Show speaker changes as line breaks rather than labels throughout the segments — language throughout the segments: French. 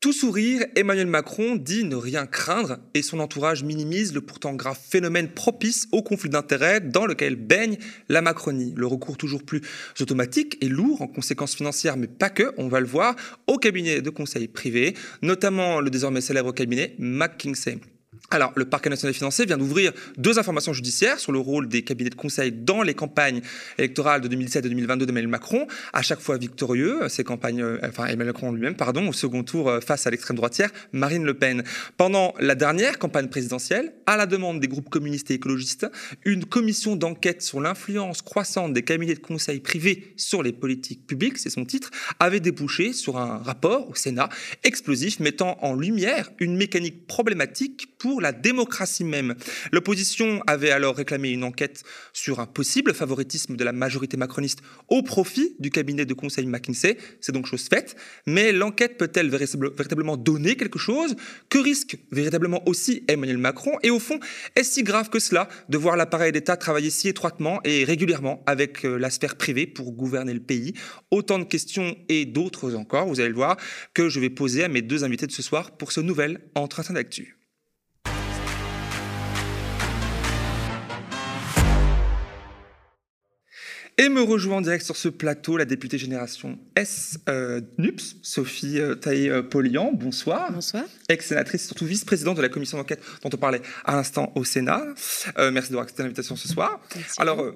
Tout sourire, Emmanuel Macron dit ne rien craindre et son entourage minimise le pourtant grave phénomène propice au conflit d'intérêts dans lequel baigne la Macronie. Le recours toujours plus automatique et lourd en conséquences financières, mais pas que, on va le voir, au cabinet de conseil privé, notamment le désormais célèbre cabinet McKinsey. Alors, le parquet national financier vient d'ouvrir deux informations judiciaires sur le rôle des cabinets de conseil dans les campagnes électorales de 2017 et 2022 d'Emmanuel Macron, à chaque fois victorieux, ces campagnes, euh, enfin Emmanuel Macron lui-même, pardon, au second tour euh, face à l'extrême droitière Marine Le Pen. Pendant la dernière campagne présidentielle, à la demande des groupes communistes et écologistes, une commission d'enquête sur l'influence croissante des cabinets de conseil privés sur les politiques publiques, c'est son titre, avait débouché sur un rapport au Sénat explosif mettant en lumière une mécanique problématique pour la démocratie même. L'opposition avait alors réclamé une enquête sur un possible favoritisme de la majorité macroniste au profit du cabinet de conseil McKinsey. C'est donc chose faite. Mais l'enquête peut-elle véritablement donner quelque chose? Que risque véritablement aussi Emmanuel Macron? Et au fond, est-ce si grave que cela de voir l'appareil d'État travailler si étroitement et régulièrement avec euh, la sphère privée pour gouverner le pays? Autant de questions et d'autres encore, vous allez le voir, que je vais poser à mes deux invités de ce soir pour ce nouvel entretien d'actu. Et me rejoint en direct sur ce plateau la députée génération S euh, NUPS, Sophie euh, Taillé-Polian. Bonsoir.
Bonsoir.
Ex-sénatrice, surtout vice-présidente de la commission d'enquête dont on parlait à l'instant au Sénat. Euh, merci d'avoir accepté l'invitation ce soir.
Merci.
Alors, euh,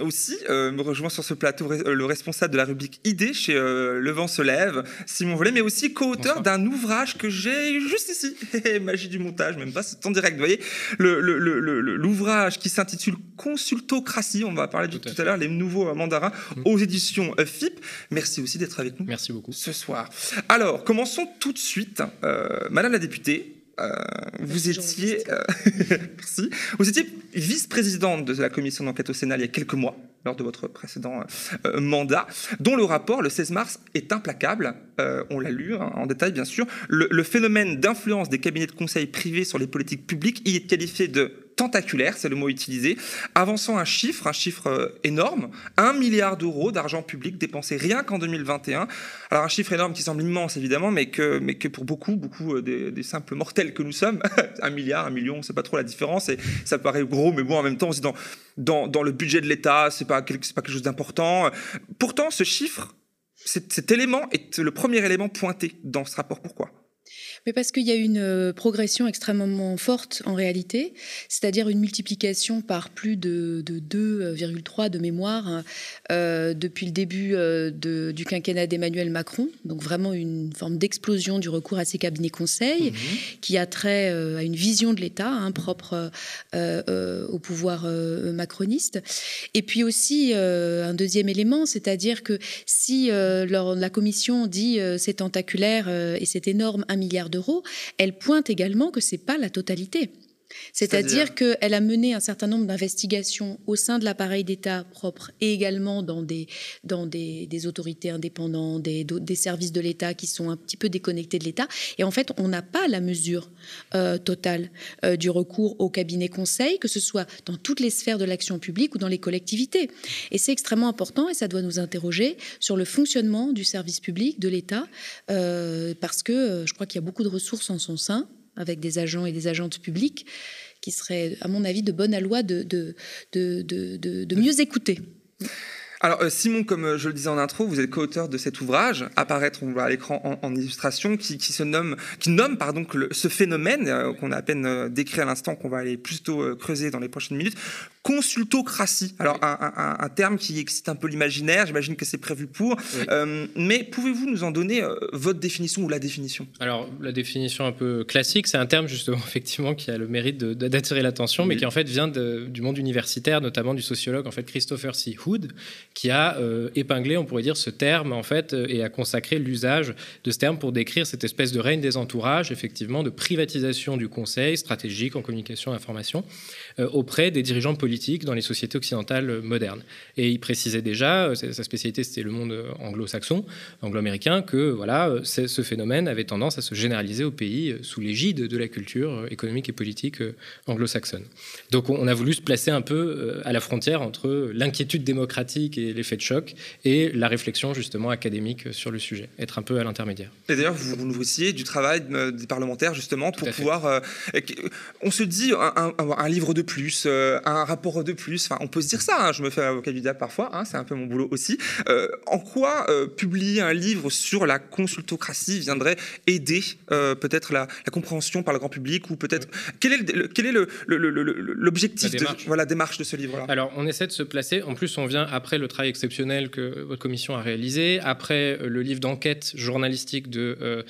aussi, euh, me rejoint sur ce plateau euh, le responsable de la rubrique ID chez euh, Le Vent se lève, Simon Vollet, mais aussi co-auteur d'un ouvrage que j'ai juste ici. Magie du montage, même pas, c'est en direct. Vous voyez, Le- le- le- le- le- l'ouvrage qui s'intitule Consultocratie, on va parler de
Tout
tout à l'heure, les nouveaux mandarins
Mm.
aux éditions euh, FIP. Merci aussi d'être avec nous
Merci beaucoup.
ce soir. Alors, commençons tout de suite. Euh, Madame la députée, euh, vous étiez, euh, merci, vous étiez vice-présidente de la commission d'enquête au Sénat il y a quelques mois, lors de votre précédent euh, mandat, dont le rapport, le 16 mars, est implacable. Euh, on l'a lu hein, en détail, bien sûr. Le, le phénomène d'influence des cabinets de conseil privés sur les politiques publiques y est qualifié de tentaculaire, c'est le mot utilisé, avançant un chiffre, un chiffre euh, énorme, 1 milliard d'euros d'argent public dépensé rien qu'en 2021. Alors un chiffre énorme qui semble immense évidemment, mais que, mais que pour beaucoup, beaucoup euh, des, des simples mortels que nous sommes, un milliard, un million, on sait pas trop la différence, et ça paraît gros, mais bon en même temps dans, dans, dans le budget de l'État, c'est pas, quelque- pas quelque chose d'important. Pourtant ce chiffre, cet, cet élément est le premier élément pointé dans ce rapport. Pourquoi?
Mais parce qu'il y a une euh, progression extrêmement forte en réalité, c'est-à-dire une multiplication par plus de, de 2,3 de mémoire hein, euh, depuis le début euh, de- du quinquennat d'Emmanuel Macron. Donc vraiment une forme d'explosion du recours à ces cabinets conseils qui a trait euh, à une vision de l'État hein, propre au pouvoir macroniste. Et puis aussi un deuxième élément, c'est-à-dire que si la Commission dit c'est tentaculaire et c'est énorme, un milliard elle pointe également que c'est pas la totalité. C'est-à-dire qu'elle a mené un certain nombre d'investigations au sein de l'appareil d'État propre et également dans des, dans des, des autorités indépendantes, des, des services de l'État qui sont un petit peu déconnectés de l'État. Et en fait, on n'a pas la mesure euh, totale euh, du recours au cabinet conseil, que ce soit dans toutes les sphères de l'action publique ou dans les collectivités. Et c'est extrêmement important et ça doit nous interroger sur le fonctionnement du service public, de l'État, euh, parce que je crois qu'il y a beaucoup de ressources en son sein avec des agents et des agentes publiques qui seraient, à mon avis, de bonne loi de, mieux écouter.
Alors, euh, Simon, comme euh, je le disais en intro, vous êtes co-auteur de cet ouvrage, apparaître, on voit à l'écran en, illustration, qui, se nomme, qui nomme pardon, ce phénomène euh, qu'on a à peine décrit à l'instant, qu'on va aller plutôt creuser dans les prochaines minutes, consultocratie. Alors, un, un- un terme qui excite un peu l'imaginaire, j'imagine que c'est prévu pour.
Oui.
Euh, mais pouvez-vous nous en donner euh, votre définition ou la définition?
Alors, la définition un peu classique, c'est un terme justement, effectivement, qui a le mérite d'attirer l'attention, mais qui en fait vient de- du monde universitaire, notamment du sociologue en fait Christopher C. Hood, qui a euh, épinglé, on pourrait dire, ce terme en fait et a consacré l'usage de ce terme pour décrire cette espèce de règne des entourages, effectivement, de privatisation du conseil stratégique en communication et information auprès des dirigeants politiques politique dans les sociétés occidentales modernes. Et il précisait déjà, sa spécialité c'était le monde anglo-saxon, anglo-américain, que voilà, ce phénomène avait tendance à se généraliser au pays sous l'égide de la culture économique et politique anglo-saxonne. Donc on a voulu se placer un peu à la frontière entre l'inquiétude démocratique et l'effet de choc et la réflexion justement académique sur le sujet, être un peu à l'intermédiaire.
Et d'ailleurs, vous, vous nourrissiez du travail des parlementaires justement pour pouvoir. on se dit un, livre de plus, un rapport de plus. Enfin, on peut se dire ça. Hein, je me fais avocat du diable parfois. Hein, c'est un peu mon boulot aussi. en quoi publier un livre sur la consultocratie viendrait aider peut-être la, compréhension par le grand public ou peut-être quel est le, quel est l'objectif de voilà, démarche de ce livre-là?
Alors, on essaie de se placer. En plus, on vient après le travail exceptionnel que votre commission a réalisé, après le livre d'enquête journalistique de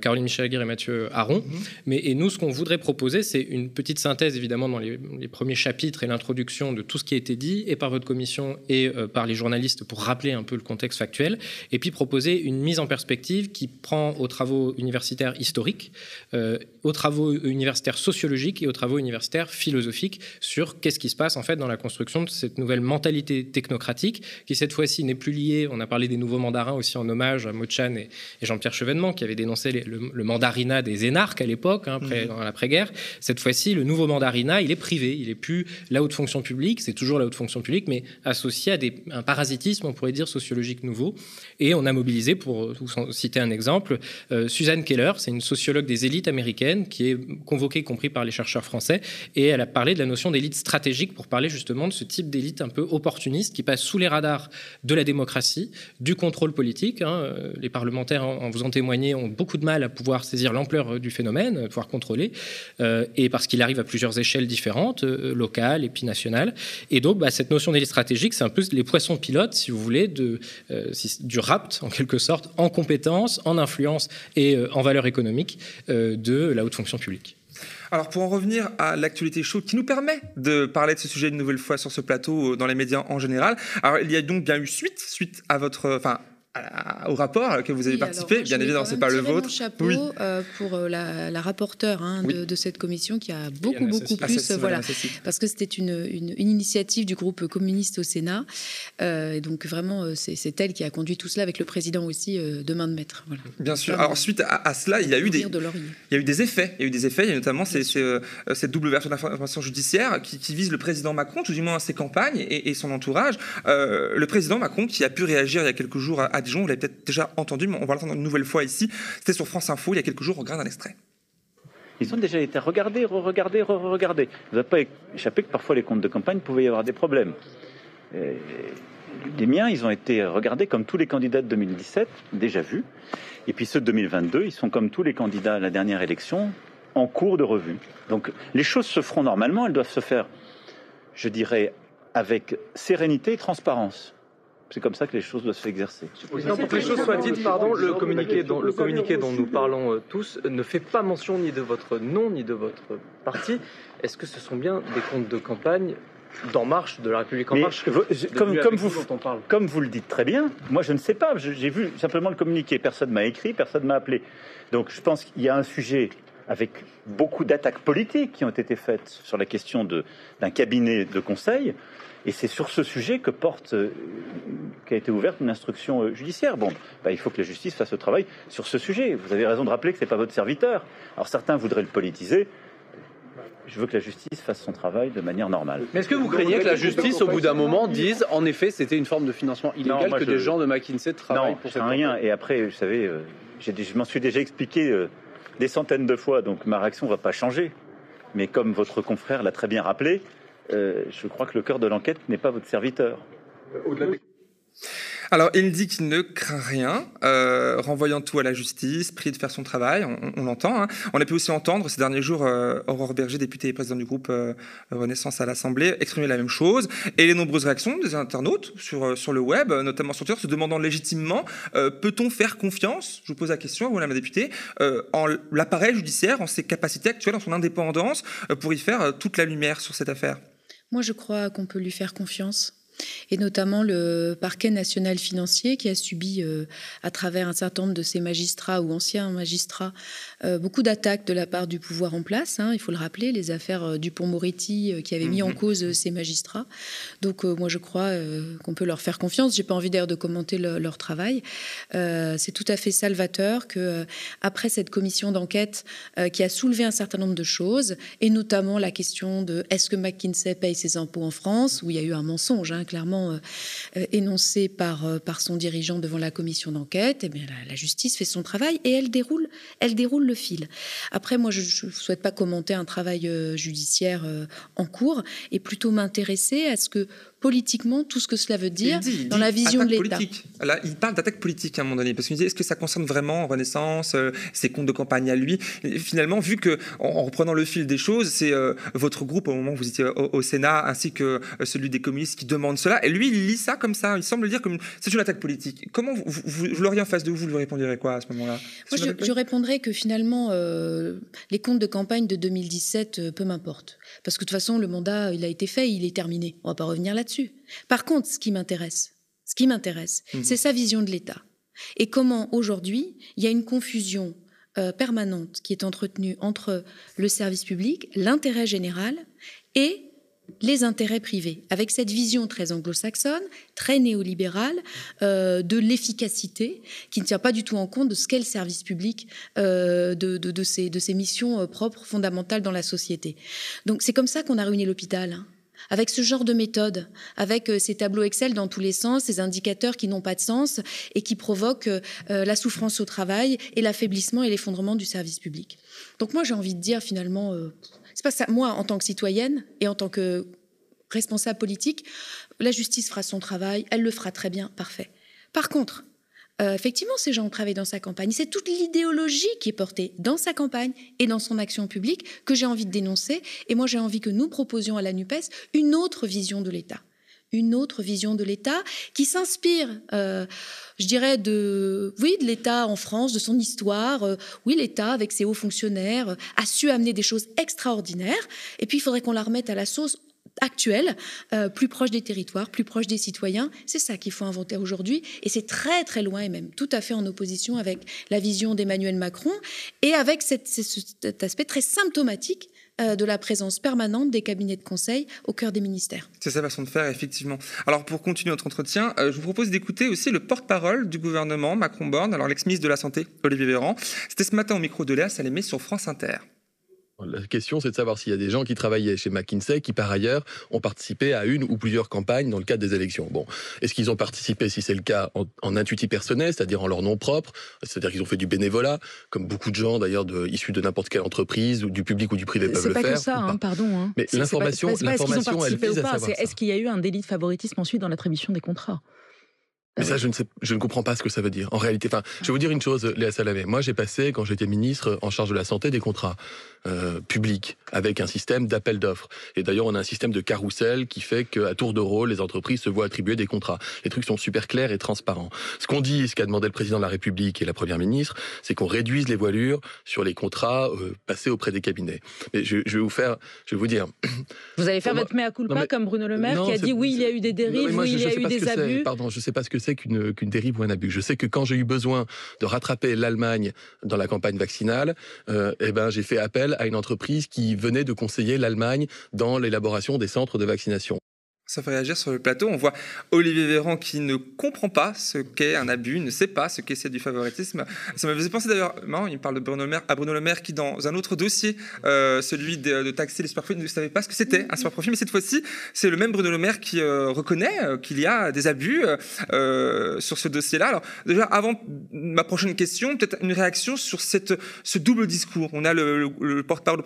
Caroline Michel et Mathieu Aron. Mhm. Mais, et nous, ce qu'on voudrait proposer, c'est une petite synthèse, évidemment, dans les, premiers chapitres et l'introduction de tout ce qui a été dit, et par votre commission et euh, par les journalistes, pour rappeler un peu le contexte factuel, et puis proposer une mise en perspective qui prend aux travaux universitaires historiques, euh, aux travaux universitaires sociologiques et aux travaux universitaires philosophiques sur qu'est-ce qui se passe, en fait, dans la construction de cette nouvelle mentalité technocratique, qui cette fois-ci n'est plus liée, on a parlé des nouveaux mandarins aussi en hommage à Mochan et, et Jean-Pierre Chevènement, qui avaient dénoncé le, le mandarinat des énarques à l'époque, hein, après, mhm. dans l'après-guerre. Cette fois-ci, le nouveau mandarinat, il est il est plus la haute fonction publique, c'est toujours la haute fonction publique, mais associé à un parasitisme, on pourrait dire, sociologique nouveau. Et on a mobilisé, pour vous citer un exemple, euh, Suzanne Keller, c'est une sociologue des élites américaines qui est convoquée, y compris par les chercheurs français, et elle a parlé de la notion d'élite stratégique pour parler justement de ce type d'élite un peu opportuniste qui passe sous les radars de la démocratie, du contrôle politique. Hein. Les parlementaires, en vous en témoignez, ont beaucoup de mal à pouvoir saisir l'ampleur euh, du phénomène, euh, pouvoir contrôler, euh, et parce qu'il arrive à plusieurs échelles différentes, locales et puis nationales. Et donc, bah, cette notion d'élite stratégique, c'est un peu les poissons pilotes, si vous voulez, de, du rapt, en quelque sorte, en compétences, en influence et en valeur économique de la haute fonction publique.
Alors pour en revenir à l'actualité chaude qui nous permet de parler de ce sujet une nouvelle fois sur ce plateau dans les médias en général. Alors il y a donc bien eu suite suite à votre enfin au rapport que vous avez participé. Bien évidemment, c'est pas le vôtre. Mon
chapeau oui. euh, pour euh, la, la rapporteure hein, de, de, cette commission qui a beaucoup beaucoup plus, voilà, parce que c'était une, une, une, initiative du groupe communiste au Sénat, euh, et donc vraiment c'est elle qui a conduit tout cela avec le président aussi euh, de main de maître. Voilà.
Bien sûr. Alors suite à, à, cela, il y a eu des, il y a eu des effets. Il y a eu des effets. Il y a notamment ces, ces, cette double version d'information judiciaire qui, qui, vise le président Macron, tout du moins ses campagnes et, et son entourage. le président Macron qui a pu réagir il y a quelques jours à, à Dijon, vous l'avez peut-être déjà entendu, mais on va l'entendre une nouvelle fois ici. C'était sur France Info il y a quelques jours, on regarde un extrait.
Ils ont déjà été regardés, re-regardés, re-regardés. Vous n'avez pas échappé que parfois les comptes de campagne pouvaient y avoir des problèmes. Et les miens, ils ont été regardés comme tous les candidats de 2017, déjà vus. Et puis ceux de 2022, ils sont comme tous les candidats à la dernière élection, en cours de revue. Donc les choses se feront normalement, elles doivent se faire, je dirais, avec sérénité et transparence. C'est comme ça que les choses doivent s'exercer.
Président, pour que les choses soient dites, pardon, le communiqué, dont, le communiqué dont nous parlons euh, tous ne fait pas mention ni de votre nom ni de votre parti. Est-ce que ce sont bien des comptes de campagne d'En Marche, de la République En Marche
comme, comme, vous, comme vous le dites très bien, moi je ne sais pas. J'ai vu simplement le communiqué. Personne m'a écrit, personne m'a appelé. Donc je pense qu'il y a un sujet avec beaucoup d'attaques politiques qui ont été faites sur la question d'un cabinet de conseil. Et c'est sur ce sujet que porte, euh, qu'a été ouverte une instruction euh, judiciaire. Bon, bah, il faut que la justice fasse le travail sur ce sujet. Vous avez raison de rappeler que ce n'est pas votre serviteur. Alors certains voudraient le politiser. Je veux que la justice fasse son travail de manière normale.
Mais est-ce que vous craignez que la justice, au bout d'un moment, dise en effet c'était une forme de financement illégal que des gens de McKinsey travaillent
pour cette rien. Et après, vous savez, euh, je m'en suis déjà expliqué des centaines de fois, donc ma réaction ne va pas changer. Mais comme votre confrère l'a très bien rappelé, euh, je crois que le cœur de l'enquête n'est pas votre serviteur.
Alors, il dit qu'il ne craint rien, euh, renvoyant tout à la justice, pris de faire son travail, on, l'entend. Hein. On a pu aussi entendre ces derniers jours euh, Aurore Berger, députée et présidente du groupe Renaissance à l'Assemblée, exprimer la même chose. Et les nombreuses réactions des internautes sur, sur le web, notamment sur Twitter, se demandant légitimement peut-on faire confiance, je vous pose la question, vous, Madame la députée, en l'appareil judiciaire, en ses capacités actuelles, en son indépendance, pour y faire toute la lumière sur cette affaire?
Moi, je crois qu'on peut lui faire confiance. Et notamment le parquet national financier qui a subi, euh, à travers un certain nombre de ses magistrats ou anciens magistrats, euh, beaucoup d'attaques de la part du pouvoir en place. Hein, il faut le rappeler, les affaires euh, du Pont-Moretti qui avaient mis en mhm. cause ces magistrats. Donc moi je crois qu'on peut leur faire confiance. J'ai pas envie d'ailleurs de commenter leur travail. C'est tout à fait salvateur que après cette commission d'enquête qui a soulevé un certain nombre de choses, et notamment la question de est-ce que McKinsey paye ses impôts en France, où il y a eu un mensonge. Hein, clairement euh, euh, énoncé par, euh, par son dirigeant devant la commission d'enquête, eh bien, la, justice fait son travail et elle déroule, elle déroule le fil. Après, moi, je ne souhaite pas commenter un travail judiciaire en cours et plutôt m'intéresser à ce que politiquement tout ce que cela veut dire dans la vision de l'État.
Là, il parle d'attaque politique à un moment donné, parce qu'il dit est-ce que ça concerne vraiment Renaissance, ses comptes de campagne à lui? Finalement, vu que en, reprenant le fil des choses, c'est votre groupe au moment où vous étiez au, au Sénat, ainsi que celui des communistes qui demande cela. Et lui, il lit ça comme ça. Il semble dire comme c'est une attaque politique. Comment vous, vous, l'auriez en face de vous, vous lui répondriez quoi à ce moment-là?
Moi, je, je, répondrais que finalement, euh, les comptes de campagne de 2017, euh, peu m'importe. Parce que de toute façon, le mandat, il a été fait, il est terminé. On va pas revenir là-dessus. Par contre, ce qui m'intéresse, ce qui m'intéresse, mhm. c'est sa vision de l'État. Et comment aujourd'hui, il y a une confusion euh, permanente qui est entretenue entre le service public, l'intérêt général et les intérêts privés, avec cette vision très anglo-saxonne, très néolibérale euh, de l'efficacité, qui ne tient pas du tout en compte de ce qu'est le service public, euh, de, de, ces, missions propres, fondamentales dans la société. Donc c'est comme ça qu'on a réuni l'hôpital. Hein. Avec ce genre de méthode, avec ces tableaux Excel dans tous les sens, ces indicateurs qui n'ont pas de sens et qui provoquent la souffrance au travail et l'affaiblissement et l'effondrement du service public. Donc moi j'ai envie de dire finalement, c'est pas ça. Moi, en tant que citoyenne et en tant que responsable politique, la justice fera son travail, elle le fera très bien, parfait. Par contre, euh, effectivement, ces gens ont travaillé dans sa campagne. C'est toute l'idéologie qui est portée dans sa campagne et dans son action publique que j'ai envie de dénoncer. Et moi, j'ai envie que nous proposions à la NUPES une autre vision de l'État une autre vision de l'État qui s'inspire, euh, je dirais, de, oui, de l'État en France, de son histoire. Euh, oui, l'État, avec ses hauts fonctionnaires, a su amener des choses extraordinaires. Et puis, il faudrait qu'on la remette à la sauce actuelle, euh, plus proche des territoires, plus proche des citoyens. C'est ça qu'il faut inventer aujourd'hui. Et c'est très, très loin, et même tout à fait en opposition avec la vision d'Emmanuel Macron et avec cet aspect très symptomatique euh, de la présence permanente des cabinets de conseil au cœur des ministères.
C'est sa façon de faire, effectivement. Alors, pour continuer notre entretien, euh, je vous propose d'écouter aussi le porte-parole du gouvernement, Macron Borne, alors l'ex-ministre de la Santé, Olivier Véran. C'était ce matin au micro de Léa Salémé sur France Inter.
La question, c'est de savoir s'il y a des gens qui travaillaient chez McKinsey qui, par ailleurs, ont participé à une ou plusieurs campagnes dans le cadre des élections. Bon, est-ce qu'ils ont participé, si c'est le cas, en, en intuitif personnel, c'est-à-dire en leur nom propre, c'est-à-dire qu'ils ont fait du bénévolat, comme beaucoup de gens d'ailleurs de, issus de n'importe quelle entreprise ou du public ou du privé peuvent le faire.
C'est pas que ça, hein, pardon. Hein.
Mais l'information, l'information, elle vise à savoir.
Est-ce qu'il y a eu un délit de favoritisme ensuite dans l'attribution des contrats?
Mais ça, je ne, sais, je ne comprends pas ce que ça veut dire. En réalité, enfin, je vais vous dire une chose, Léa Salamé. Moi, j'ai passé, quand j'étais ministre en charge de la santé, des contrats euh, publics avec un système d'appel d'offres. Et d'ailleurs, on a un système de carrousel qui fait qu'à tour de rôle, les entreprises se voient attribuer des contrats. Les trucs sont super clairs et transparents. Ce qu'on dit, ce qu'a demandé le président de la République et la première ministre, c'est qu'on réduise les voilures sur les contrats euh, passés auprès des cabinets. Mais je, je, vais vous faire, je vais vous dire.
Vous allez faire votre mea culpa comme Bruno Le Maire qui a dit oui, il y a eu des dérives, oui, il y a eu des abus.
Pardon, je sais pas ce que qu'une dérive ou un abus. Je sais que quand j'ai eu besoin de rattraper l'Allemagne dans la campagne vaccinale, euh, eh ben, j'ai fait appel à une entreprise qui venait de conseiller l'Allemagne dans l'élaboration des centres de vaccination
ça fait réagir sur le plateau. On voit Olivier Véran qui ne comprend pas ce qu'est un abus, ne sait pas ce qu'est c'est du favoritisme. Ça me faisait penser d'ailleurs, il parle de Bruno Le Maire, à Bruno Le Maire qui, dans un autre dossier, euh, celui de, taxer les superprofits, ne savait pas ce que c'était un superprofit. Mais cette fois-ci, c'est le même Bruno Le Maire qui euh, reconnaît euh, qu'il y a des abus sur ce dossier-là. Alors, déjà, avant ma prochaine question, peut-être une réaction sur ce double discours. On a le porte-parole,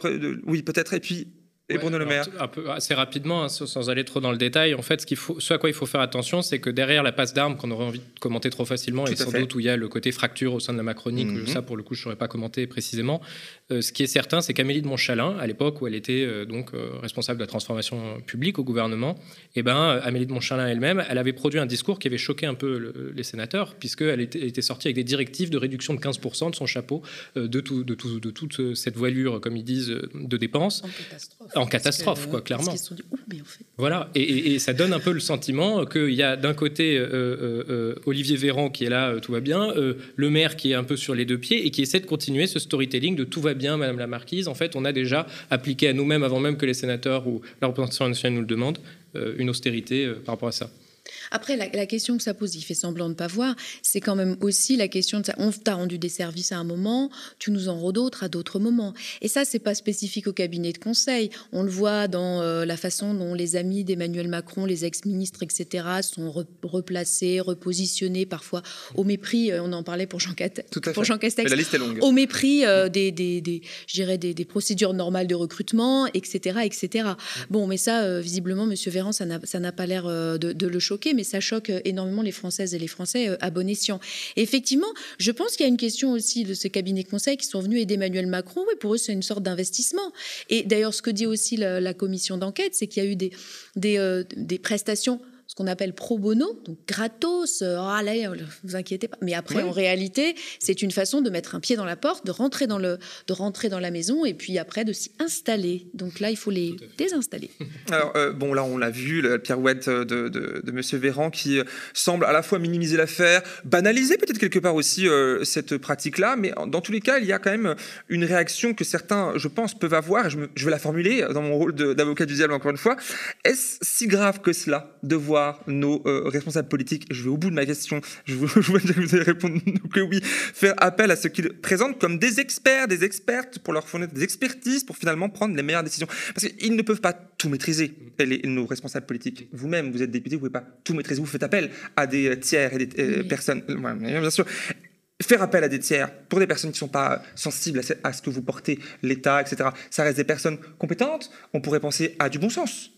oui, peut-être, et puis et Bruno Le Maire
un peu, Assez rapidement, hein, sans aller trop dans le détail, en fait, ce, qu'il faut, ce à quoi il faut faire attention, c'est que derrière la passe d'armes qu'on aurait envie de commenter trop facilement, et sans doute où il y a le côté fracture au sein de la Macronie, mhm. ça pour le coup je ne saurais pas commenter précisément, euh, ce qui est certain, c'est qu'Amélie de Montchalin, à l'époque où elle était euh, donc euh, responsable de la transformation publique au gouvernement, et eh ben, Amélie de Montchalin elle-même, elle avait produit un discours qui avait choqué un peu les sénateurs, puisqu'elle était, était sortie avec des directives de réduction de 15% de son chapeau, de, tout, de, tout, de toute cette voilure, comme ils disent, de dépenses.
En catastrophe
en catastrophe, quoi, clairement.
Parce sont dit, mais en fait.
Voilà, et, ça donne un peu le sentiment qu'il y a d'un côté Olivier Véran qui est là, tout va bien, le maire qui est un peu sur les deux pieds et qui essaie de continuer ce storytelling de tout va bien, Madame la Marquise. En fait, on a déjà appliqué à nous-mêmes, avant même que les sénateurs ou la représentation nationale nous le demandent, une austérité par rapport à ça.
Après, la, question que ça pose, il fait semblant de ne pas voir, c'est quand même aussi la question de ça. On t'a rendu des services à un moment, tu nous en rends d'autres à d'autres moments. Et ça, c'est pas spécifique au cabinet de conseil. On le voit dans euh, la façon dont les amis d'Emmanuel Macron, les ex-ministres, etc., sont replacés, repositionnés, parfois au mépris. Euh, on en parlait pour Jean, pour Jean Castex.
la liste est longue.
Au mépris euh, des, des, des, des, procédures normales de recrutement, etc., etc. Bon, mais ça, visiblement, Monsieur Véran, ça n'a pas l'air de, de le choquer. Mais ça choque euh, énormément les Françaises et les Français euh, à bon escient. effectivement, je pense qu'il y a une question aussi de ces cabinets conseils qui sont venus aider Emmanuel Macron. Oui, pour eux, c'est une sorte d'investissement. Et d'ailleurs, ce que dit aussi la, commission d'enquête, c'est qu'il y a eu des, des, euh, des prestations ce qu'on appelle pro bono, donc gratos, euh, oh, allez, euh, vous inquiétez pas. Mais après, en réalité, c'est une façon de mettre un pied dans la porte, de rentrer dans, le, de rentrer dans la maison et puis après de s'y installer. Donc là, il faut les désinstaller.
Alors, euh, bon, là, on l'a vu, la pirouette de, de, de M. Véran qui semble à la fois minimiser l'affaire, banaliser peut-être quelque part aussi cette pratique-là, mais dans tous les cas, il y a quand même une réaction que certains, je pense, peuvent avoir, et je, je vais la formuler dans mon rôle d'avocat du diable encore une fois. Est-ce si grave que cela de voir nos euh, responsables politiques, je vais au bout de ma question, je vous, je que vous allez répondre que oui, faire appel à ce qu'ils présentent comme des experts, des expertes pour leur fournir des expertises pour finalement prendre les meilleures décisions. Parce qu'ils ne peuvent pas tout maîtriser, les, nos responsables politiques. Vous-même, vous êtes député, vous ne pouvez pas tout maîtriser, vous faites appel à des tiers et des euh, personnes. bien sûr faire appel à des tiers pour des personnes qui ne sont pas sensibles à ce que vous portez, l'État, etc. Ça reste des personnes compétentes. On pourrait penser à du bon sens.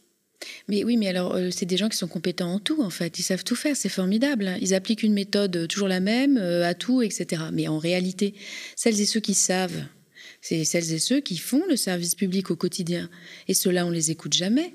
Mais oui, mais alors, euh, c'est des gens qui sont compétents en tout, en fait. Ils savent tout faire, c'est formidable. Hein. Ils appliquent une méthode euh, toujours la même euh, à tout, etc. Mais en réalité, celles et ceux qui savent, c'est celles et ceux qui font le service public au quotidien. Et ceux-là, on les écoute jamais.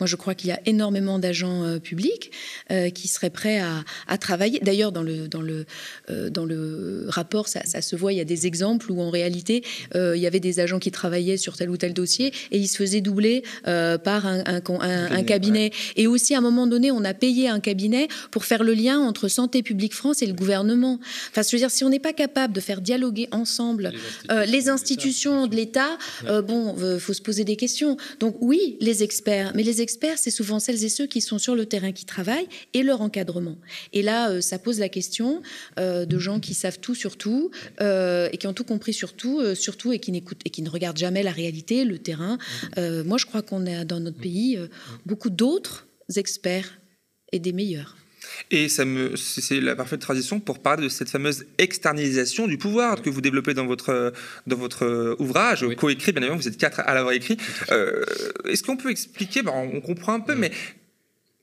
Moi, je crois qu'il y a énormément d'agents euh, publics euh, qui seraient prêts à, travailler. D'ailleurs, dans le, dans, le, euh, dans le rapport, ça, se voit, il y a des exemples où en réalité, il y avait des agents qui travaillaient sur tel ou tel dossier et ils se faisaient doubler par un, un, cabinet. Et aussi, à un moment donné, on a payé un cabinet pour faire le lien entre Santé publique France et le gouvernement. Enfin, je veux dire, si on n'est pas capable de faire dialoguer ensemble les institutions, de l'État, bon, il faut se poser des questions. Donc oui, les experts, mais les experts experts, c'est souvent celles et ceux qui sont sur le terrain qui travaillent et leur encadrement. Et là, euh, ça pose la question euh, de gens qui savent tout sur tout euh, et qui ont tout compris sur tout, surtout et qui n'écoutent et qui ne regardent jamais la réalité, le terrain. moi, je crois qu'on a dans notre pays beaucoup d'autres experts et des meilleurs.
Et ça me, c'est la parfaite transition pour parler de cette fameuse externalisation du pouvoir que vous développez dans votre, dans votre ouvrage, coécrit, bien évidemment, vous êtes quatre à l'avoir écrit. Euh, est-ce qu'on peut expliquer, bah, on comprend un peu, mais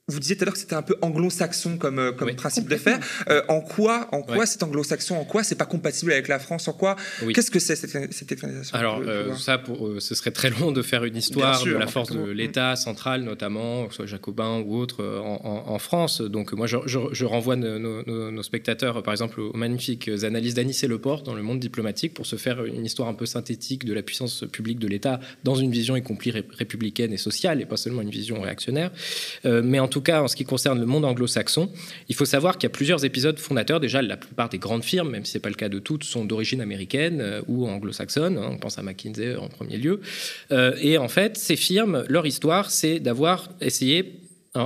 vous disiez tout à l'heure que c'était un peu anglo-saxon comme, euh, principe de faire. Euh, en quoi, en quoi c'est anglo-saxon En quoi c'est pas compatible avec la France? En quoi Qu'est-ce que c'est cette, cette
Alors euh, ça, pour, ce serait très long de faire une histoire de la force de l'État central, notamment, soit jacobin ou autre, en, en, France. Donc moi, je, je, renvoie nos, nos, spectateurs, par exemple, aux magnifiques analyses d'Anis et Leport dans le monde diplomatique pour se faire une histoire un peu synthétique de la puissance publique de l'État dans une vision y compris républicaine et sociale, et pas seulement une vision réactionnaire. mais en tout cas, en ce qui concerne le monde anglo-saxon, il faut savoir qu'il y a plusieurs épisodes fondateurs. Déjà, la plupart des grandes firmes, même si ce n'est pas le cas de toutes, sont d'origine américaine euh, ou anglo-saxonne. Hein. on pense à McKinsey en premier lieu. Euh, et en fait, ces firmes, leur histoire, c'est d'avoir essayé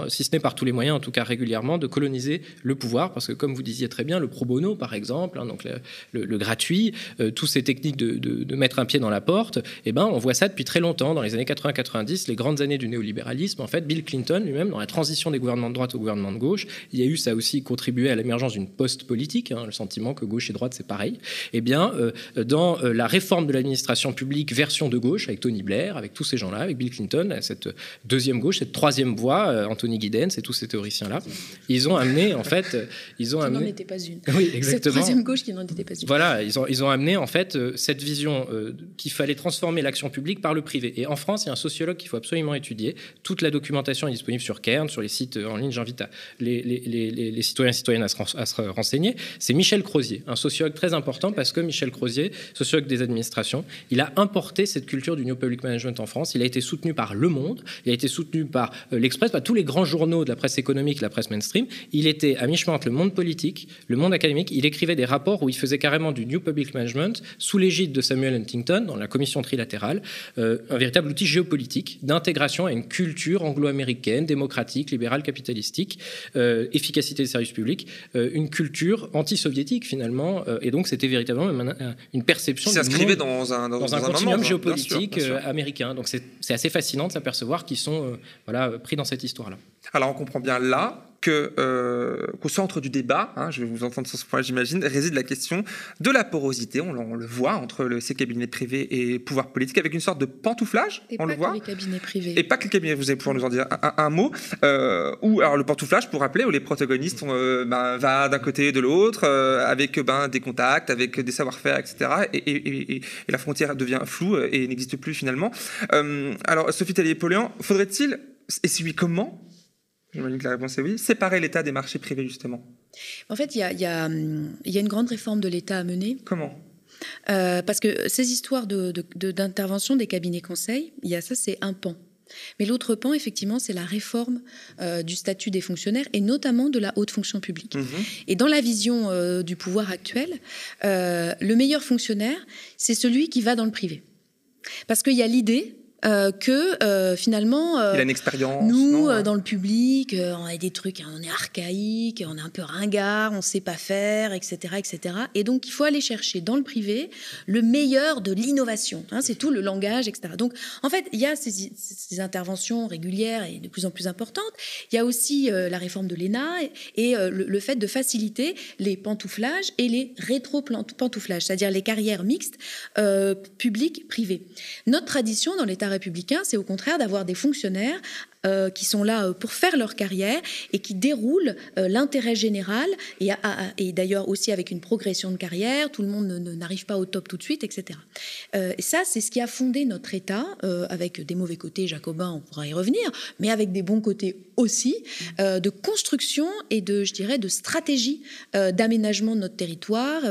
si ce n'est par tous les moyens, en tout cas régulièrement, de coloniser le pouvoir, parce que comme vous disiez très bien, le pro bono, par exemple, hein, donc le, gratuit, euh, toutes ces techniques de, mettre un pied dans la porte, eh ben, on voit ça depuis très longtemps, dans les années 80-90, les grandes années du néolibéralisme. En fait, Bill Clinton lui-même, dans la transition des gouvernements de droite au gouvernement de gauche, il y a eu ça aussi contribué à l'émergence d'une post-politique, hein, le sentiment que gauche et droite c'est pareil. Eh bien, euh, dans euh, la réforme de l'administration publique version de gauche, avec Tony Blair, avec tous ces gens-là, avec Bill Clinton, cette deuxième gauche, cette troisième voie Anthony Giddens et tous ces théoriciens-là, ils ont amené, en fait, ils ont
qui
amené.
n'en pas une.
Oui, exactement.
Cette troisième gauche qui n'en était pas une.
Voilà, ils ont, ils ont amené, en fait, cette vision qu'il fallait transformer l'action publique par le privé. Et en France, il y a un sociologue qu'il faut absolument étudier. Toute la documentation est disponible sur Cairn, sur les sites en ligne. J'invite les, les, les, les, citoyens et citoyennes à se, à se renseigner. C'est Michel Crozier, un sociologue très important parce que Michel Crozier, sociologue des administrations, il a importé cette culture du New Public Management en France. Il a été soutenu par Le Monde, il a été soutenu par euh, l'Express, par tous les grands journaux de la presse économique, la presse mainstream. Il était à mi-chemin entre le monde politique, le monde académique. Il écrivait des rapports où il faisait carrément du New Public Management sous l'égide de Samuel Huntington dans la commission trilatérale, euh, un véritable outil géopolitique d'intégration à une culture anglo-américaine, démocratique, libérale, capitalistique, euh, efficacité des services publics, une culture anti-soviétique finalement. et donc c'était véritablement une perception.
Ça s'inscrivait dans un,
dans, un, continuum géopolitique américain. Donc c'est assez fascinant de s'apercevoir qu'ils sont voilà, pris dans cette histoire-là.
Alors on comprend bien là que euh, qu'au centre du débat, hein, je vais vous entendre sur ce point, j'imagine, réside la question de la porosité. On, le voit entre le, ces cabinets privés et pouvoir politique, avec une sorte de pantouflage.
Et
on
pas
le voit.
Que les cabinets privés.
Et pas que les cabinets. Vous allez pouvoir nous en dire un, mot. Euh, ou alors le pantouflage, pour rappeler, où les protagonistes on, euh, ben, va d'un côté et de l'autre, euh, avec ben, des contacts, avec des savoir-faire, etc. Et, et, et, et, la frontière devient floue et n'existe plus finalement. Alors Sophie Tellier-Poléan, faudrait-il et si oui, comment? J'imagine que la réponse est oui. Séparer l'État des marchés privés, justement.
En fait, il y a, y, a, y a, une grande réforme de l'État à mener.
Comment?
Euh, Parce que ces histoires d'intervention de, de, des cabinets conseils, il y a ça, c'est un pan. Mais l'autre pan, effectivement, c'est la réforme euh, du statut des fonctionnaires et notamment de la haute fonction publique.
Mmh.
Et dans la vision euh, du pouvoir actuel, euh, le meilleur fonctionnaire, c'est celui qui va dans le privé. Parce qu'il y a l'idée euh, que euh, finalement,
euh, il a une expérience.
Nous,
non,
dans le public, on a des trucs, hein, on est archaïque, on est un peu ringard, on sait pas faire, etc., etc. Et donc, il faut aller chercher dans le privé le meilleur de l'innovation. Hein, c'est tout le langage, etc. Donc, en fait, il y a ces, ces, interventions régulières et de plus en plus importantes. Il y a aussi la réforme de l'ENA et, et le, le, fait de faciliter les pantouflages et les rétro-pantouflages, c'est-à-dire les carrières mixtes publiques-privées. Notre tradition dans l'État républicain, c'est au contraire d'avoir des fonctionnaires euh, qui sont là euh, pour faire leur carrière et qui déroulent euh, l'intérêt général et, et d'ailleurs aussi avec une progression de carrière. Tout le monde n'arrive pas au top tout de suite, etc. Euh, et ça, c'est ce qui a fondé notre État, avec des mauvais côtés jacobins, on pourra y revenir, mais avec des bons côtés aussi, euh, de construction et de, je dirais, de stratégie d'aménagement de notre territoire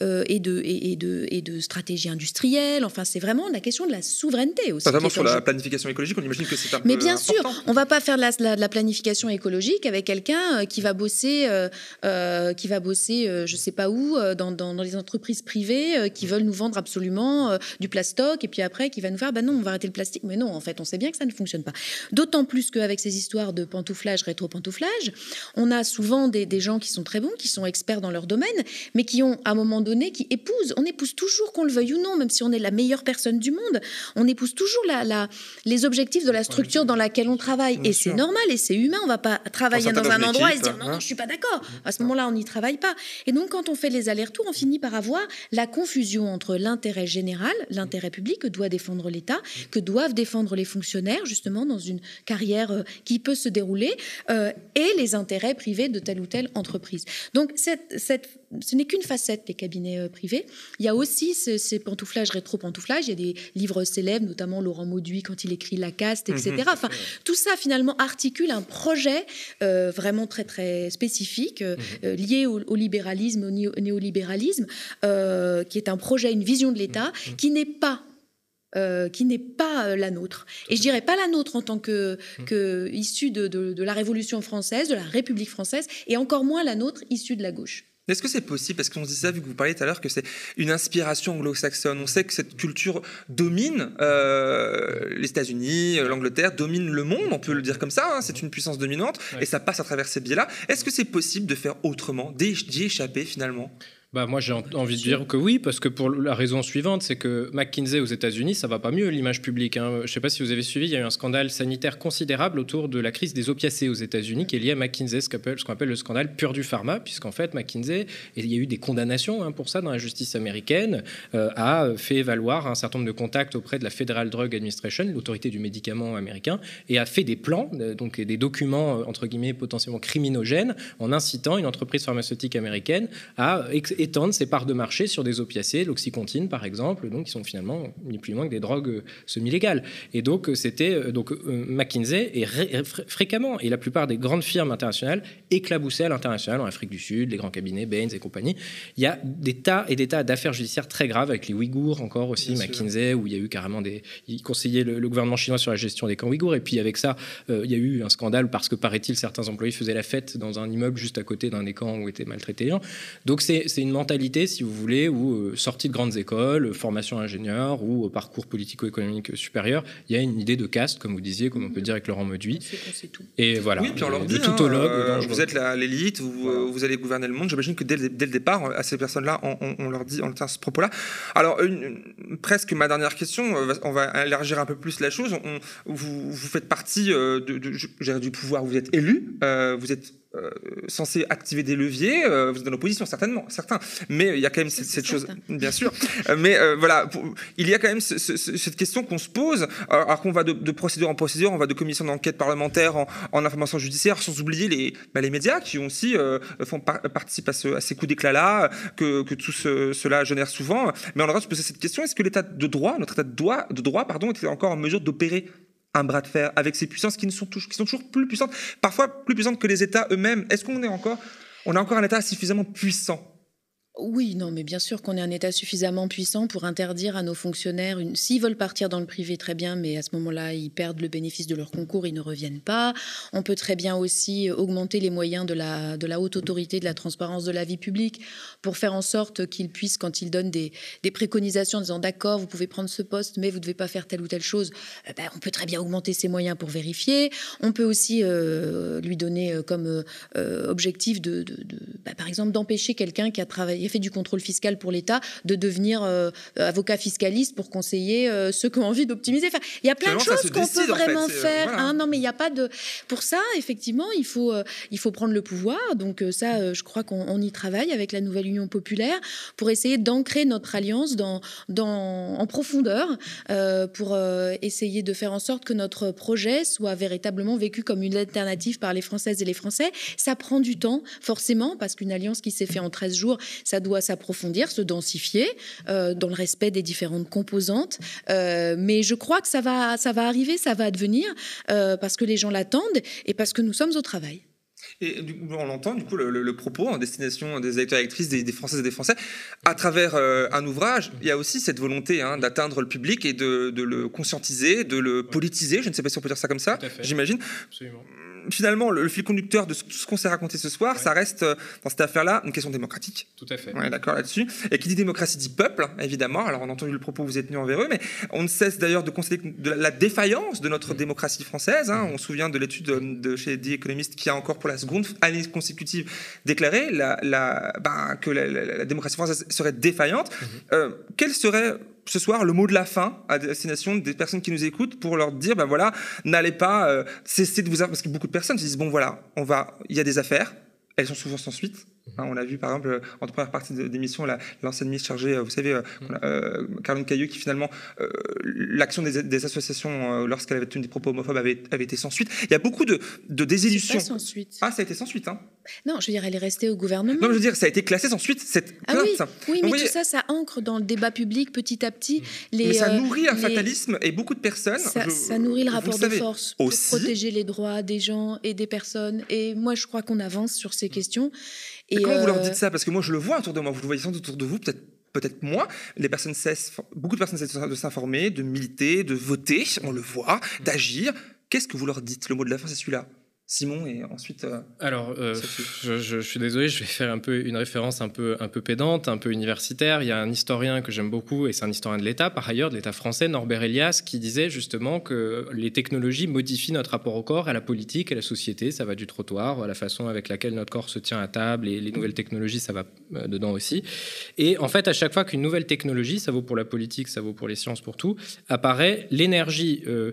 et, de, et, et, de, et de stratégie industrielle. Enfin, c'est vraiment la question de la souveraineté aussi.
Notamment sur la planification écologique, on imagine que c'est un
mais
peu
bien
important.
sûr, on va pas faire de la, la, de la planification écologique avec quelqu'un qui va bosser, euh, euh, qui va bosser, euh, je sais pas où, dans, dans, dans, les entreprises privées qui veulent nous vendre absolument du plastoc et puis après qui va nous faire, ben non, on va arrêter le plastique. Mais non, en fait, on sait bien que ça ne fonctionne pas. D'autant plus qu'avec ces histoires de pantouflage, rétro-pantouflage, on a souvent des, des, gens qui sont très bons, qui sont experts dans leur domaine, mais qui ont à un moment donné, qui épousent, on épouse toujours qu'on le veuille ou non, même si on est la meilleure personne du monde, on épouse toujours la, la, les objectifs de la structure dans laquelle on travaille.
Bien
et c'est normal et c'est humain. On va pas travailler dans un endroit et se dire non,
hein.
non, je suis pas d'accord. À ce moment-là, on n'y travaille pas. Et donc, quand on fait les allers-retours, on finit par avoir la confusion entre l'intérêt général, l'intérêt public que doit défendre l'État, que doivent défendre les fonctionnaires, justement, dans une carrière euh, qui peut se dérouler, euh, et les intérêts privés de telle ou telle entreprise. Donc, cette, cette, ce n'est qu'une facette des cabinets euh, privés. Il y a aussi ce, ces pantouflages, rétro-pantouflages. Il y a des livres célèbres, notamment Laurent Mauduit quand il écrit La caste, etc.
Mhm.
Enfin, tout ça, finalement, articule un projet euh, vraiment très, très spécifique, euh, euh, lié au, au, libéralisme, au néo néolibéralisme, euh, qui est un projet, une vision de l'État, qui n'est pas euh, qui n'est pas euh, la nôtre. Et je dirais pas la nôtre en tant que, que issue de, de, de, la Révolution française, de la République française, et encore moins la nôtre issue de la gauche.
Est-ce que c'est possible Parce qu'on se dit ça, vu que vous parliez tout à l'heure, que c'est une inspiration anglo-saxonne. On sait que cette culture domine euh, les États-Unis, l'Angleterre, domine le monde, on peut le dire comme ça. Hein, c'est une puissance dominante,
Ouais.
et ça passe à travers ces biais-là. Est-ce que c'est possible de faire autrement, d'y échapper finalement?
Bah moi j'ai envie de dire que oui, parce que pour la raison suivante, c'est que McKinsey aux États-Unis, ça va pas mieux l'image publique. Hein. Je sais pas si vous avez suivi, il y a eu un scandale sanitaire considérable autour de la crise des opiacés aux États-Unis qui est lié à McKinsey, ce qu'on appelle, appelle, le scandale pur du pharma, puisqu'en fait McKinsey, et il y a eu des condamnations hein, pour ça dans la justice américaine, euh, a fait valoir un certain nombre de contacts auprès de la Federal Drug Administration, l'autorité du médicament américain, et a fait des plans, euh, donc des documents euh, entre guillemets potentiellement criminogènes, en incitant une entreprise pharmaceutique américaine à étendre ses parts de marché sur des opiacés, l'oxycontine par exemple, donc qui sont finalement ni plus ni moins que des drogues euh, semi-légales. Et donc euh, c'était euh, donc McKinsey et fréquemment et la plupart des grandes firmes internationales éclaboussaient à l'international en Afrique du Sud, les grands cabinets Bain et compagnie. Il y a des tas et des tas d'affaires judiciaires très graves avec les Ouïghours encore aussi McKinsey où il y a eu carrément des ils conseillaient le, gouvernement chinois sur la gestion des camps Ouïghours et puis avec ça il y a eu un scandale parce que paraît-il certains employés faisaient la fête dans un immeuble juste à côté d'un des camps où étaient maltraités. Donc c'est une mentalité si vous voulez, ou euh, sortie de grandes écoles, formation ingénieur ou parcours politico-économique supérieur, il y a une idée de caste, comme vous disiez, comme on peut dire avec Laurent Mauduit. Et voilà.
Oui, puis on leur dit, hein, euh, vous êtes l'élite, vous, euh, vous, allez gouverner le monde. J'imagine que dès, le départ, à ces personnes-là, on, leur dit, on tient ce propos-là. Alors, presque ma dernière question, on va élargir un peu plus la chose. vous, vous, faites partie de, de, du pouvoir, vous êtes élu, vous êtes euh, censé activer des leviers, euh, vous êtes dans l'opposition certainement, certains, mais il y a quand même cette, chose, bien sûr. Euh, mais voilà, il y a quand même cette question qu'on se pose, alors qu'on va de, procédure en procédure, on va de commission d'enquête parlementaire en, information judiciaire, sans oublier les, bah, les médias qui aussi font participent à, ces coups d'éclat-là, que, tout cela génère souvent. Mais on a le droit de se poser cette question est-ce que l'état de droit, notre état de droit, de droit pardon, était encore en mesure d'opérer un bras de fer avec ces puissances qui, ne sont, sont toujours plus puissantes, parfois plus puissantes que les États eux-mêmes. Est-ce qu'on est encore, on a encore un État suffisamment puissant
oui, non, mais bien sûr qu'on est un État suffisamment puissant pour interdire à nos fonctionnaires, s'ils veulent partir dans le privé, très bien, mais à ce moment-là, ils perdent le bénéfice de leur concours, ils ne reviennent pas. On peut très bien aussi augmenter les moyens de la, haute autorité de la transparence de la vie publique pour faire en sorte qu'ils puissent, quand ils donnent des, préconisations en disant d'accord, vous pouvez prendre ce poste, mais vous ne devez pas faire telle ou telle chose, eh ben, on peut très bien augmenter ses moyens pour vérifier. On peut aussi euh, lui donner euh, comme euh, objectif, bah, par exemple, d'empêcher quelqu'un qui a travaillé fait du contrôle fiscal pour l'État, de devenir euh, avocat fiscaliste pour conseiller euh, ceux qui ont envie d'optimiser. Enfin, il y a plein de choses qu'on peut vraiment faire. Hein. non, mais il n'y a pas de. Pour ça, effectivement, il faut, euh, il faut prendre le pouvoir. Donc ça, je crois qu'on y travaille avec la nouvelle Union populaire pour essayer d'ancrer notre alliance dans, dans, en profondeur, pour essayer de faire en sorte que notre projet soit véritablement vécu comme une alternative par les Françaises et les Français. Ça prend du temps, forcément, parce qu'une alliance qui s'est faite en 13 jours, ça doit s'approfondir, se densifier euh, dans le respect des différentes composantes. Euh, mais je crois que ça va, ça va arriver, ça va advenir euh, parce que les gens l'attendent et parce que nous sommes au travail.
Et on l'entend, du coup, le, propos en destination des électeurs et électrices, des, Françaises et des Français, à travers un ouvrage, il y a aussi cette volonté hein, d'atteindre le public et de, de, le conscientiser, de le politiser, je ne sais pas si on peut dire ça comme ça, j'imagine. Absolument finalement, le, fil conducteur de tout ce qu'on s'est raconté ce soir, ça reste, euh, dans cette affaire-là, une question démocratique.
Tout à fait.
On est d'accord là-dessus. Et qui dit démocratie dit peuple, évidemment. Alors, on a entendu le propos, vous êtes tenu envers eux, mais on ne cesse d'ailleurs de constater de la défaillance de notre démocratie française. Hein. On se souvient de l'étude de, chez The Economist qui a encore pour la seconde année consécutive déclaré la, la, ben, que la, démocratie française serait défaillante. Mm-hmm. Euh, quel serait ce soir le mot de la fin à destination des personnes qui nous écoutent pour leur dire ben voilà n'allez pas euh, cesser de vous parce que beaucoup de personnes se disent bon voilà on va il y a des affaires elles sont souvent sans suite Hein, on l'a vu par exemple en première partie de l'émission, l'ancienne ministre chargée, euh, vous savez, euh, mm. euh, Caroline Cailleux, qui finalement, l'action des, associations lorsqu'elle avait tenu des propos homophobes avait, avait, été sans suite. Il y a beaucoup de, de désillusions.
sans suite.
Ah, ça a été sans suite. Hein.
Non, je veux dire, elle est restée au gouvernement.
Non, je veux dire, ça a été classé sans suite, cette
ah oui, oui mais tout ça, ça ancre dans le débat public petit à petit.
Mm. Les, mais ça nourrit un fatalisme et beaucoup de personnes.
Ça, nourrit le rapport de force pour protéger les droits des gens et des personnes. Et moi, je crois qu'on avance sur ces questions.
Et comment vous leur dites ça? Parce que moi, je le vois autour de moi. Vous le voyez sans autour de vous, peut-être peut-être moins. Les personnes cessent, beaucoup de personnes cessent de s'informer, de militer, de voter, on le voit, d'agir. Qu'est-ce que vous leur dites? Le mot de la fin, c'est celui-là. Simon et ensuite. Euh,
Alors, euh, je, suis désolé, je vais faire un peu une référence un peu, un peu pédante, un peu universitaire. Il y a un historien que j'aime beaucoup, et c'est un historien de l'État, par ailleurs, de l'État français, Norbert Elias, qui disait justement que les technologies modifient notre rapport au corps, à la politique, à la société. Ça va du trottoir, à la façon avec laquelle notre corps se tient à table, et les nouvelles technologies, ça va euh, dedans aussi. Et en fait, à chaque fois qu'une nouvelle technologie, ça vaut pour la politique, ça vaut pour les sciences, pour tout, apparaît, l'énergie euh,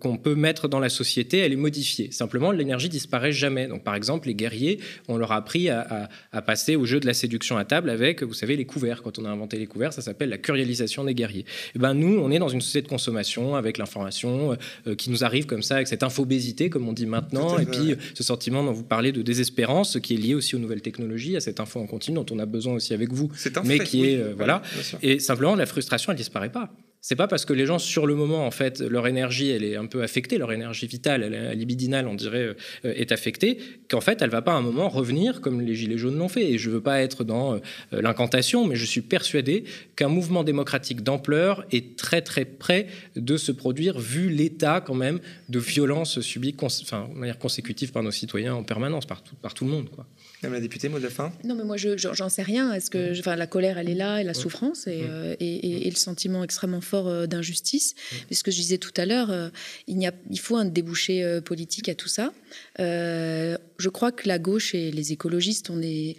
qu'on peut mettre dans la société, elle est modifiée. Simplement, l'énergie disparaît jamais. Donc, par exemple, les guerriers, on leur a appris à, passer au jeu de la séduction à table avec, vous savez, les couverts. Quand on a inventé les couverts, ça s'appelle la curialisation des guerriers. Et eh ben, nous, on est dans une société de consommation avec l'information euh, qui nous arrive comme ça, avec cette infobésité, comme on dit maintenant, et puis ce sentiment dont vous parlez de désespérance, qui est lié aussi aux nouvelles technologies, à cette info en continu dont on a besoin aussi avec vous, mais qui est euh, voilà. Et simplement, la frustration, elle disparaît pas c'est pas parce que les gens sur le moment en fait leur énergie elle est un peu affectée, leur énergie vitale, libidinale on dirait euh, est affectée, qu'en fait elle va pas à un moment revenir comme les gilets jaunes l'ont fait. Et je veux pas être dans euh, l'incantation, mais je suis persuadé qu'un mouvement démocratique d'ampleur est très très près de se produire vu l'état quand même de violence subie, enfin de manière consécutive par nos citoyens en permanence, par tout, par tout le monde quoi.
Madame la députée, mot de fin?
Non, mais moi, je, j'en sais rien. Est-ce que, mmh. enfin, la colère, elle est là, et la souffrance, euh, et, et, et, le sentiment extrêmement fort euh, d'injustice. Mais ce que je disais tout à l'heure, euh, il, y a, il faut un débouché politique à tout ça. je crois que la gauche et les écologistes, on est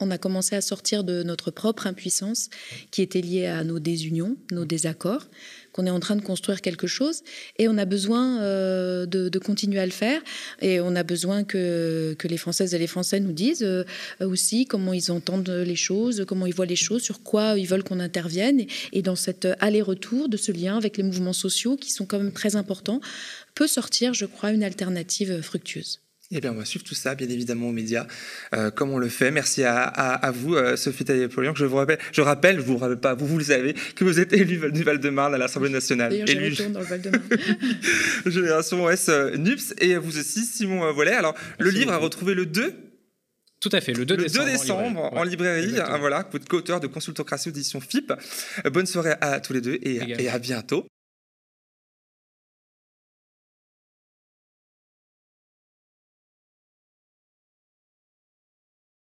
on a commencé à sortir de notre propre impuissance qui était liée à nos désunions, nos désaccords qu'on est en train de construire quelque chose et on a besoin euh, de, continuer à le faire et on a besoin que, les Françaises et les Français nous disent euh, aussi comment ils entendent les choses, comment ils voient les choses, sur quoi ils veulent qu'on intervienne et, dans cet aller-retour de ce lien avec les mouvements sociaux qui sont quand même très importants peut sortir, je crois, une alternative fructueuse.
Eh bien, on va suivre tout ça, bien évidemment, aux médias, euh, comme on le fait. Merci à, à, vous, euh, Sophie Taillé-Polion. Je vous rappelle, je rappelle, je vous rappelle pas, vous, vous le savez, que vous êtes élu du Val-de-Marne à l'Assemblée nationale.
Élu dans le Val-de-Marne.
Génération OS euh, NUPS. Et vous aussi, Simon Vollet. Alors, le livre a retrouvé le 2
tout à fait, le 2
décembre, décembre en librairie. voilà, votre co-auteur de Consultocratie Audition FIP. Bonne soirée à tous les deux et, et à bientôt.